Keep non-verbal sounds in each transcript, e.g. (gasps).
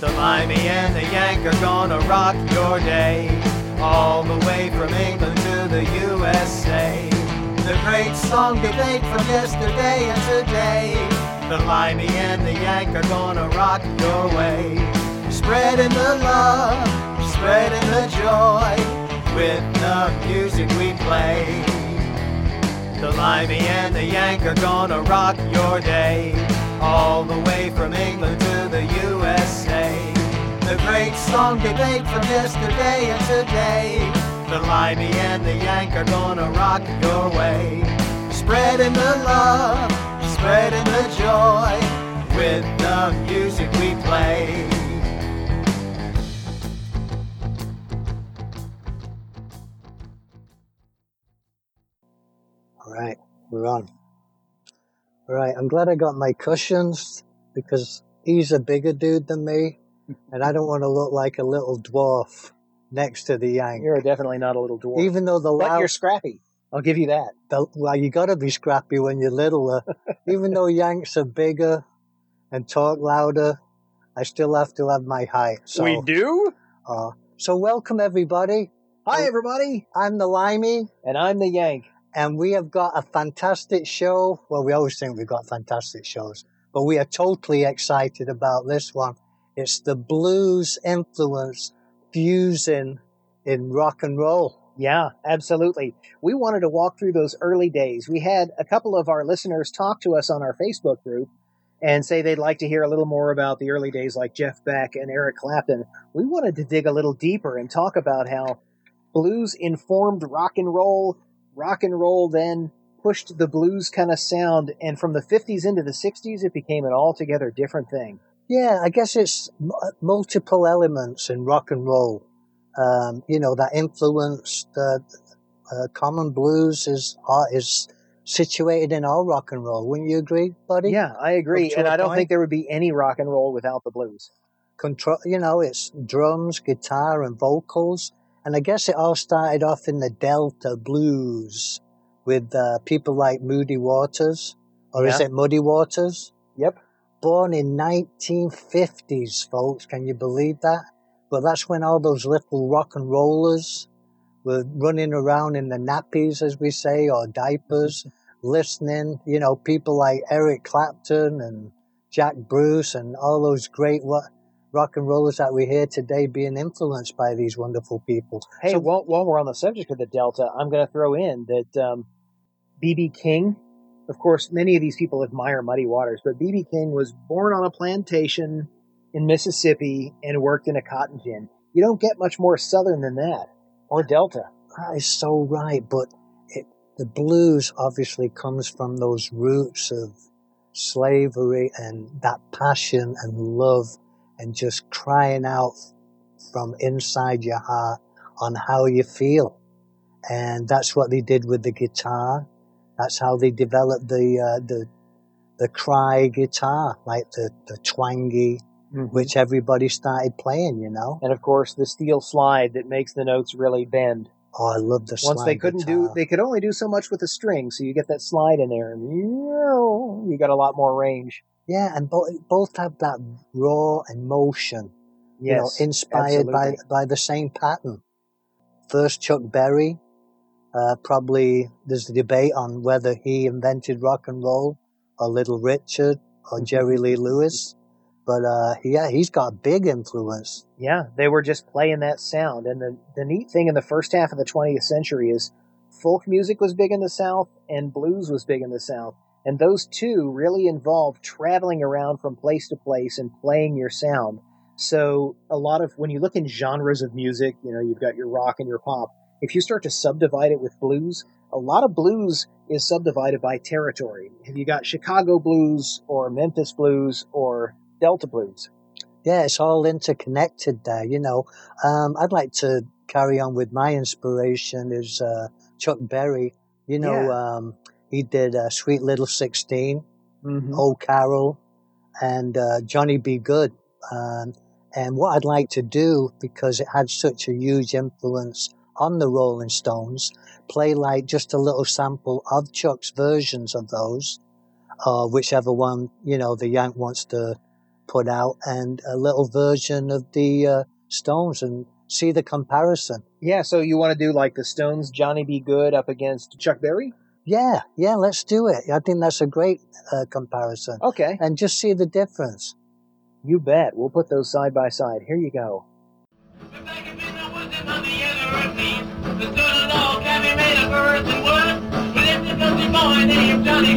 The Limey and the Yank are gonna rock your day. All the way from England to the USA. The great song debate from yesterday and today. The Limey and the Yank are gonna rock your way. Spreading the love, spreading the joy with the music we play. The Limey and the Yank are gonna rock your day. All the way from England to the USA. The great song debate from yesterday and today. The Limey and the Yank are gonna rock your way. Spreading the love, spreading the joy with the music we play. All right, we're on. All right, I'm glad I got my cushions because he's a bigger dude than me, and I don't want to look like a little dwarf next to the Yank. You're definitely not a little dwarf. Even though the but loud, you're scrappy. I'll give you that. the, well, you got to be scrappy when you're littler. (laughs) Even though Yanks are bigger and talk louder, I still have to have my height. So, we do. uh, so welcome everybody. Hi, everybody. I'm the Limey. And I'm the Yank. and we have got a fantastic show. Well, we always think we've got fantastic shows, but we are totally excited about this one. It's the blues influence fusing in rock and roll. Yeah, absolutely. We wanted to walk through those early days. We had a couple of our listeners talk to us on our Facebook group and say they'd like to hear a little more about the early days like Jeff Beck and Eric Clapton. We wanted to dig a little deeper and talk about how blues informed rock and roll. Rock and roll then pushed the blues kind of sound, and from the 50s into the 60s, it became an altogether different thing. Yeah, I guess it's m- uh, multiple elements in rock and roll. Um, you know, that influenced uh, uh, common blues is uh, is situated in all rock and roll. Wouldn't you agree, buddy? Yeah, I agree. And I don't point. think there would be any rock and roll without the blues. control you know it's drums guitar and vocals and i guess it all started off in the delta blues with uh, people like moody waters or is it muddy waters Yep. Born in 1950s folks can you believe that but that's when all those little rock and rollers were running around in the nappies as we say or diapers listening you know people like eric clapton and jack bruce and all those great rock and rollers that we hear today being influenced by these wonderful people. Hey, So- while, while we're on the subject of the Delta, I'm going to throw in that um, B.B. King, of course, many of these people admire Muddy Waters, but B.B. King was born on a plantation in Mississippi and worked in a cotton gin. You don't get much more southern than that, or Delta. That is so right, but it, the blues obviously comes from those roots of slavery and that passion and love and just crying out from inside your heart on how you feel. And that's what they did with the guitar. That's how they developed the, uh, the, the cry guitar, like the, the twangy, which everybody started playing, you know. And of course, the steel slide that makes the notes really bend. Oh, I love the slide. Once they couldn't do, they could only do so much with the string, so you get that slide in there, and you got a lot more range. Yeah, and both both have that raw emotion, you know, Yes, inspired by by the same pattern. First, Chuck Berry. Uh, probably there's a debate on whether he invented rock and roll or Little Richard or Jerry Lee Lewis, but uh, yeah, he's got big influence. Yeah, they were just playing that sound. And the, the neat thing in the first half of the 20th century is folk music was big in the South and blues was big in the South. And those two really involved traveling around from place to place and playing your sound. So a lot of, when you look in genres of music, you know, you've got your rock and your pop. If you start to subdivide it with blues, a lot of blues is subdivided by territory. Have you got Chicago blues or Memphis blues or Delta blues? Yeah, it's all interconnected there, you know. Um, I'd like to carry on with my inspiration is uh, Chuck Berry. You know, Yeah. um, he did uh, Sweet Little 16, Mm-hmm. Oh Carol, and uh, Johnny B. Goode. Um, and what I'd like to do, because it had such a huge influence on the Rolling Stones, play like just a little sample of Chuck's versions of those, or whichever one, you know, the Yank wants to put out and a little version of the uh, Stones and see the comparison. Yeah, so you want to do like the Stones, Johnny B. Goode up against Chuck Berry? Yeah, yeah, let's do it. I think that's a great uh, comparison. Okay, And just see the difference. you bet. We'll put those side by side. Here you go. The other earth the good can be made of and wood. But if the dusty boy named Johnny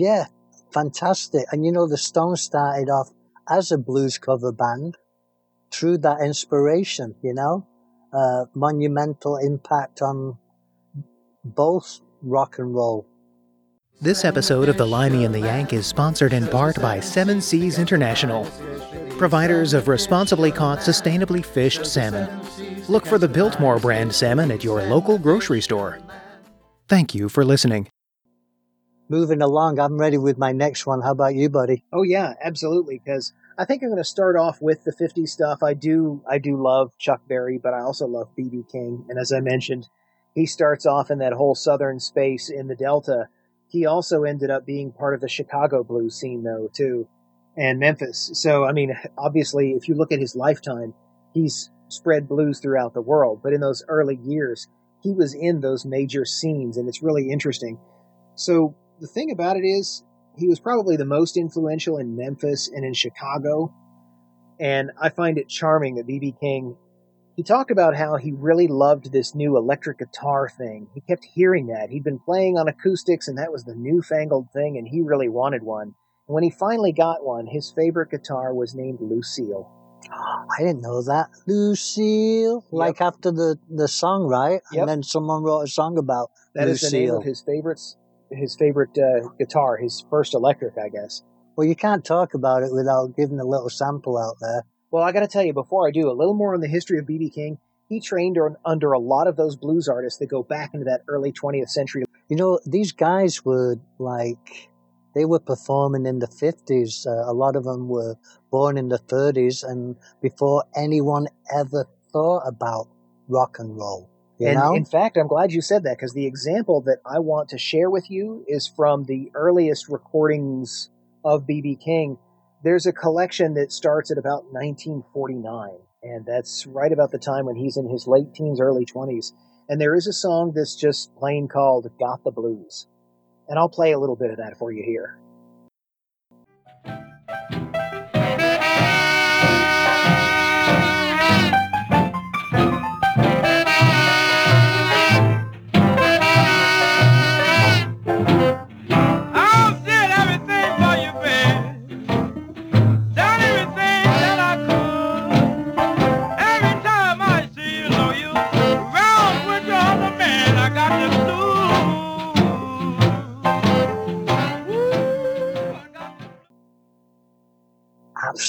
Yeah, fantastic. And you know, the Stones started off as a blues cover band through that inspiration, you know, uh, monumental impact on both rock and roll. This episode of The Limey and the Yank is sponsored in part by Seven Seas International, providers of responsibly caught, sustainably fished salmon. Look for the Biltmore brand salmon at your local grocery store. Thank you for listening. Moving along, I'm ready with my next one. How about you, buddy? Oh yeah, absolutely. Because I think I'm going to start off with the '50s stuff. I do, I do love Chuck Berry, but I also love BB King. And as I mentioned, he starts off in that whole southern space in the Delta. He also ended up being part of the Chicago blues scene, though, too, and Memphis. So, I mean, obviously, if you look at his lifetime, he's spread blues throughout the world. But in those early years, he was in those major scenes, and it's really interesting. So, the thing about it is, he was probably the most influential in Memphis and in Chicago. And I find it charming that B.B. King, he talked about how he really loved this new electric guitar thing. He kept hearing that. He'd been playing on acoustics, and that was the newfangled thing, and he really wanted one. And when he finally got one, his favorite guitar was named Lucille. (gasps) I didn't know that. Lucille, like after the, the song, right? Yep. And then someone wrote a song about That is the name Lucille. of his favorites, his favorite uh, guitar, his first electric, I guess. Well, you can't talk about it without giving a little sample out there. Well, I got to tell you, before I do, a little more on the history of B.B. King. He trained on, under a lot of those blues artists that go back into that early 20th century. You know, these guys were like, they were performing in the 50s. Uh, a lot of them were born in the 30s and before anyone ever thought about rock and roll. You and know? in fact, I'm glad you said that because the example that I want to share with you is from the earliest recordings of B.B. King. There's a collection that starts at about 1949, and that's right about the time when he's in his late teens, early 20s. And there is a song that's just plain called Got the Blues. And I'll play a little bit of that for you here.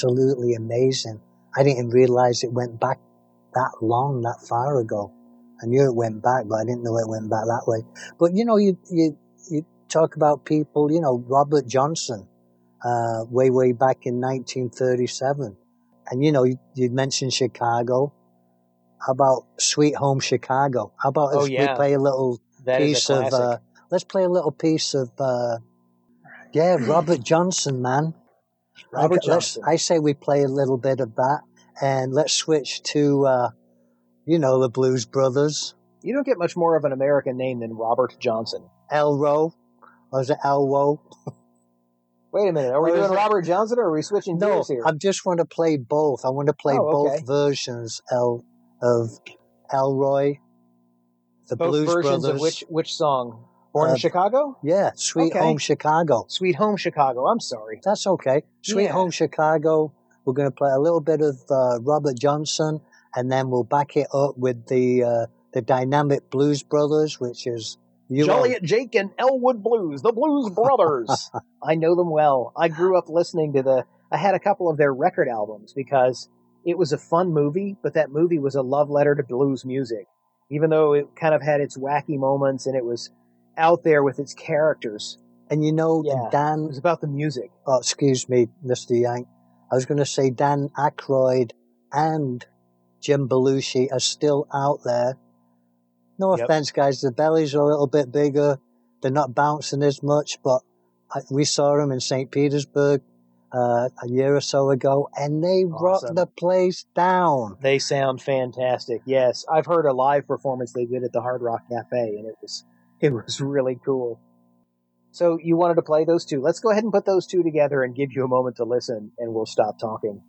Absolutely amazing. I didn't realize it went back that long, that far ago. I knew it went back, but I didn't know it went back that way. But you know, you, you, you talk about people, you know, Robert Johnson, uh, way, way back in 1937. And you know, you, you mentioned Chicago. How about Sweet Home Chicago? How about Oh, if yeah. we play a little That piece a of, uh, let's play a little piece of, uh, yeah, Robert Johnson, man. Robert Okay, Johnson. I say we play a little bit of that, and let's switch to, uh, you know, the Blues Brothers, You don't get much more of an American name than Robert Johnson. Elro, or is it Elwo? (laughs) Wait a minute. Are we Or doing it- Robert Johnson or are we switching No, gears here? I just want to play both. I want to play Oh, okay. both versions El, of Elroy, the Both Blues versions Brothers. of which which song? Born in Uh, Chicago? Yeah, Sweet Okay. Home Chicago. Sweet Home Chicago. I'm sorry. That's okay. Sweet Yeah. Home Chicago. We're going to play a little bit of uh, Robert Johnson, and then we'll back it up with the uh, the dynamic Blues Brothers, which is you. Joliet Jake and Elwood Blues, the Blues Brothers. (laughs) I know them well. I grew up listening to the. I had a couple of their record albums because it was a fun movie, but that movie was a love letter to blues music. Even though it kind of had its wacky moments and it was out there with its characters, and you know Yeah. Dan. It's about the music. Oh, excuse me, Mister Yank. I was going to say Dan Aykroyd and Jim Belushi are still out there. No Yep. offense, guys. The bellies are a little bit bigger. They're not bouncing as much, but I, we saw them in St. Petersburg uh, a year or so ago, and they rocked the place down. They sound fantastic. Yes, I've heard a live performance they did at the Hard Rock Cafe, and it was it was really cool. So you wanted to play those two? Let's go ahead and put those two together and give you a moment to listen, and we'll stop talking.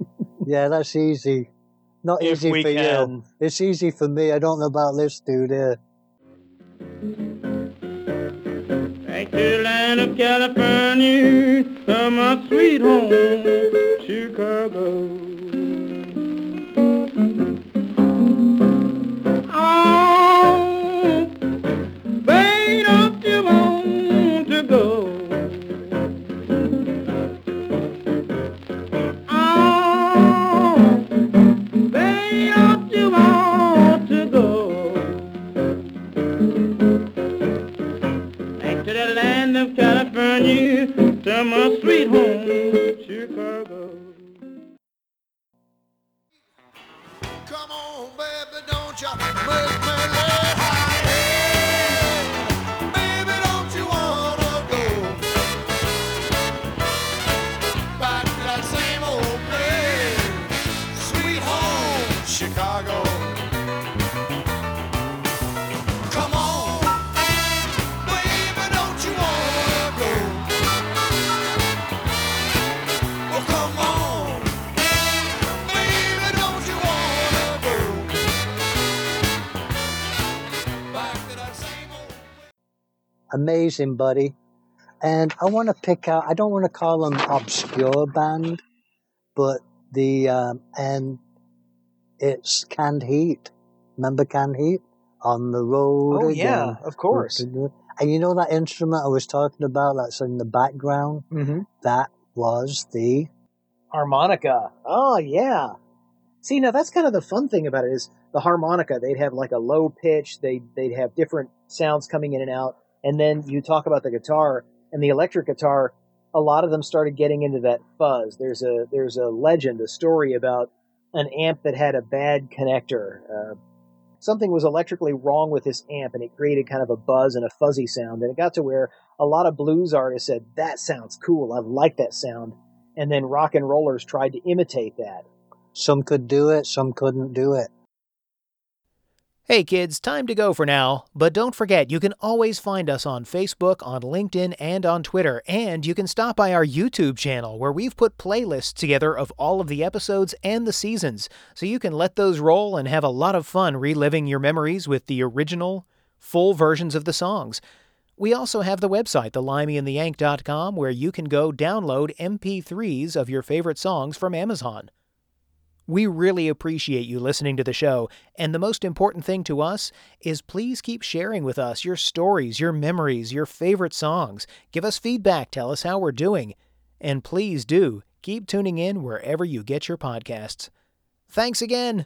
(laughs) Yeah, that's easy. Not If easy we for you. It's easy for me. I don't know about this dude here. Back to the land of California, to my sweet home, Chicago. Don't amazing, buddy. And I want to pick out. I don't want to call them obscure band, but the um, and it's Canned Heat. Remember Canned Heat on the road? Oh again. yeah, of course. And you know that instrument I was talking about that's in the background? Mm-hmm. That was the Harmonica. Oh yeah. See, now that's kind of the fun thing about it is the harmonica. They'd have like a low pitch. They they'd have different sounds coming in and out. And then you talk about the guitar and the electric guitar. A lot of them started getting into that fuzz. There's a there's a legend, a story about an amp that had a bad connector. Uh, something was electrically wrong with this amp, and it created kind of a buzz and a fuzzy sound. And it got to where a lot of blues artists said, "That sounds cool. I like that sound." And then rock and rollers tried to imitate that. some could do it, some couldn't do it. Hey kids, time to go for now. But don't forget, you can always find us on Facebook, on LinkedIn, and on Twitter. And you can stop by our YouTube channel where we've put playlists together of all of the episodes and the seasons. So you can let those roll and have a lot of fun reliving your memories with the original, full versions of the songs. We also have the website, thelimeyandtheyank.com, where you can go download MP3s of your favorite songs from Amazon. We really appreciate you listening to the show, and the most important thing to us is please keep sharing with us your stories, your memories, your favorite songs. Give us feedback, tell us how we're doing, and please do keep tuning in wherever you get your podcasts. Thanks again.